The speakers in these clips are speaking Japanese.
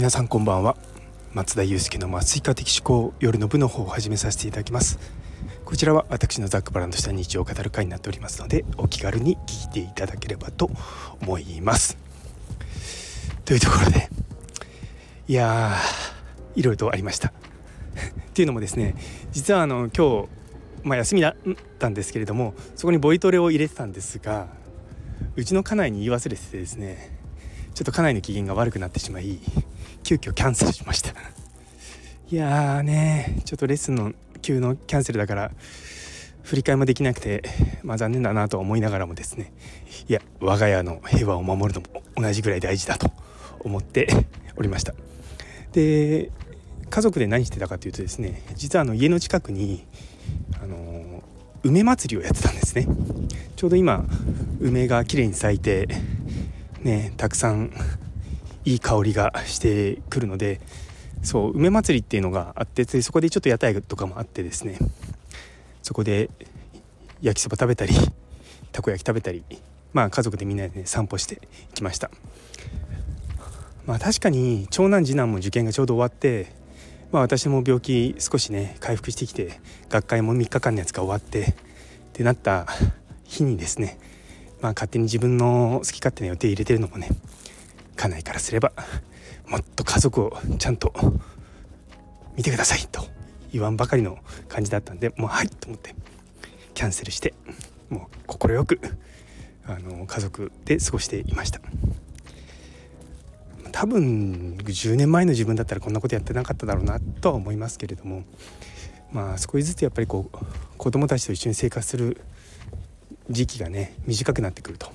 皆さんこんばんは。松田祐介の麻酔科的思考夜の部の方を始めさせていただきます。こちらは私のザックバランとした日常を語る会になっておりますのでお気軽に聞いていただければと思います。というところでいやーいろいろとありました。っていうのもですね実はあの今日まあ、休みだったんですけれどもそこにボイトレを入れてたんですがうちの家内に言い忘れててですねちょっと家内の機嫌が悪くなってしまい急遽キャンセルしました。いやーねちょっとレッスンの急のキャンセルだから振り替えもできなくてまあ残念だなと思いながらもですね。いや我が家の平和を守るのも同じぐらい大事だと思って おりました。で家族で何してたかというとですね実はあの家の近くにあの梅祭りをやってたんですね。ちょうど今梅が綺麗に咲いてねたくさんいい香りがしてくるのでそう梅祭りっていうのがあってそこでちょっと屋台とかもあってですね。そこで焼きそば食べたり たこ焼き食べたりまあ家族でみんなで、ね、散歩してきました。まあ確かに長男次男も受験がちょうど終わってまあ私も病気少しね回復してきて学会も3日間のやつが終わってってなった日にですねまあ勝手に自分の好き勝手な予定入れてるのもね家内からすればもっと家族をちゃんと見てくださいと言わんばかりの感じだったんでもうはいと思ってキャンセルしてもう快くあの家族で過ごしていました多分10年前の自分だったらこんなことやってなかっただろうなとは思いますけれどもまあ少しずつやっぱりこう子供たちと一緒に生活する時期がね短くなってくると。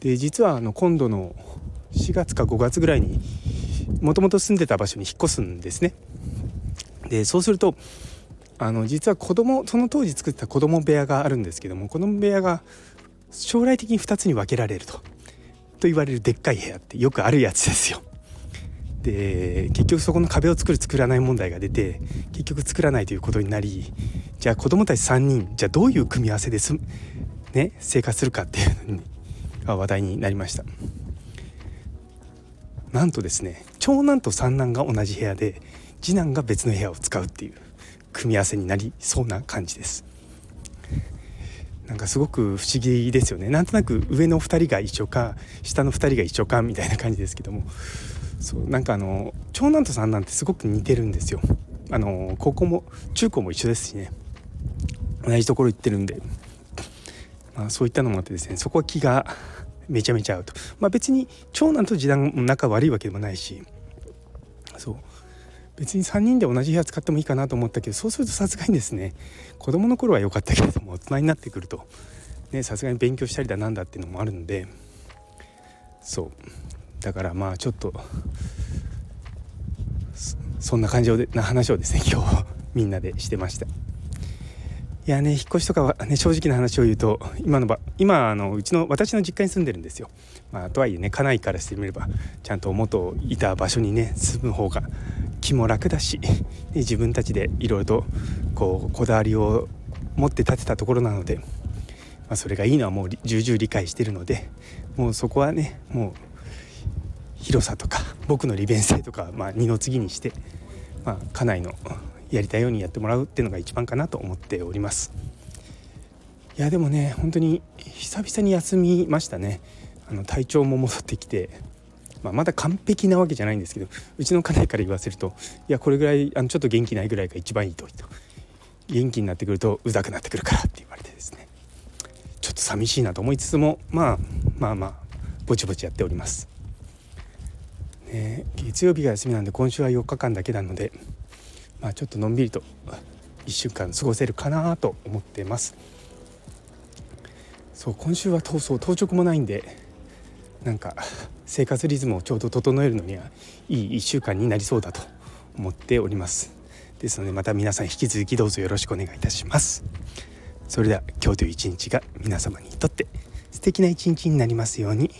で実はあの今度の4月か5月ぐらいにもともと住んでた場所に引っ越すんですね。でそうするとあの実は子供その当時作ってた子供部屋があるんですけども子供部屋が将来的に2つに分けられるとと言われるでっかい部屋ってよくあるやつですよ。で結局そこの壁を作る作らない問題が出て結局作らないということになりじゃあ子どもたち3人じゃあどういう組み合わせです、ね、生活するかっていうのに話題になりました。なんとですね長男と三男が同じ部屋で次男が別の部屋を使うっていう組み合わせになりそうな感じです。なんかすごく不思議ですよね。なんとなく上の2人が一緒か下の2人が一緒かみたいな感じですけども。そうなんかあの長男と三男ってすごく似てるんですよ。あの高校も中高も一緒ですしね。同じところ行ってるんで、まあ、そういったのもあってですねそこは気がめちゃめちゃ合うと。まあ別に長男と次男の仲悪いわけでもないし。そう。別に3人で同じ部屋使ってもいいかなと思ったけどそうするとさすがにですね子供の頃は良かったけれども大人になってくるとさすがに勉強したりだなんだっていうのもあるのでそう。だからまあちょっとそんな感情な話をですね今日みんなでしてました。いやね引っ越しとかはね正直な話を言うと今の場今あのうちの私の実家に住んでるんですよ。まあ、とはいえね家内からしてみればちゃんと元いた場所にね住む方が気も楽だし自分たちでいろいろとこうこだわりを持って建てたところなので、まあ、それがいいのはもう重々理解してるのでもうそこはねもう広さとか僕の利便性とか、まあ、二の次にして、まあ、家内のやりたいようにやってもらうっていうのが一番かなと思っております。いやでもね本当に久々に休みましたね。あの体調も戻ってきて、まあ、まだ完璧なわけじゃないんですけどうちの家内から言わせるといやこれぐらいあのちょっと元気ないぐらいが一番いいと。元気になってくるとうざくなってくるからって言われてですね。ちょっと寂しいなと思いつつもまあまあまあぼちぼちやっております、ね、月曜日が休みなんで今週は4日間だけなのでまあ、ちょっとのんびりと1週間過ごせるかなと思ってます。そう今週は当当直もないんでなんか生活リズムをちょうど整えるのにはいい1週間になりそうだと思っております。ですのでまた皆さん引き続きどうぞよろしくお願いいたします。それでは今日という一日が皆様にとって素敵な一日になりますように。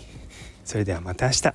それではまた明日。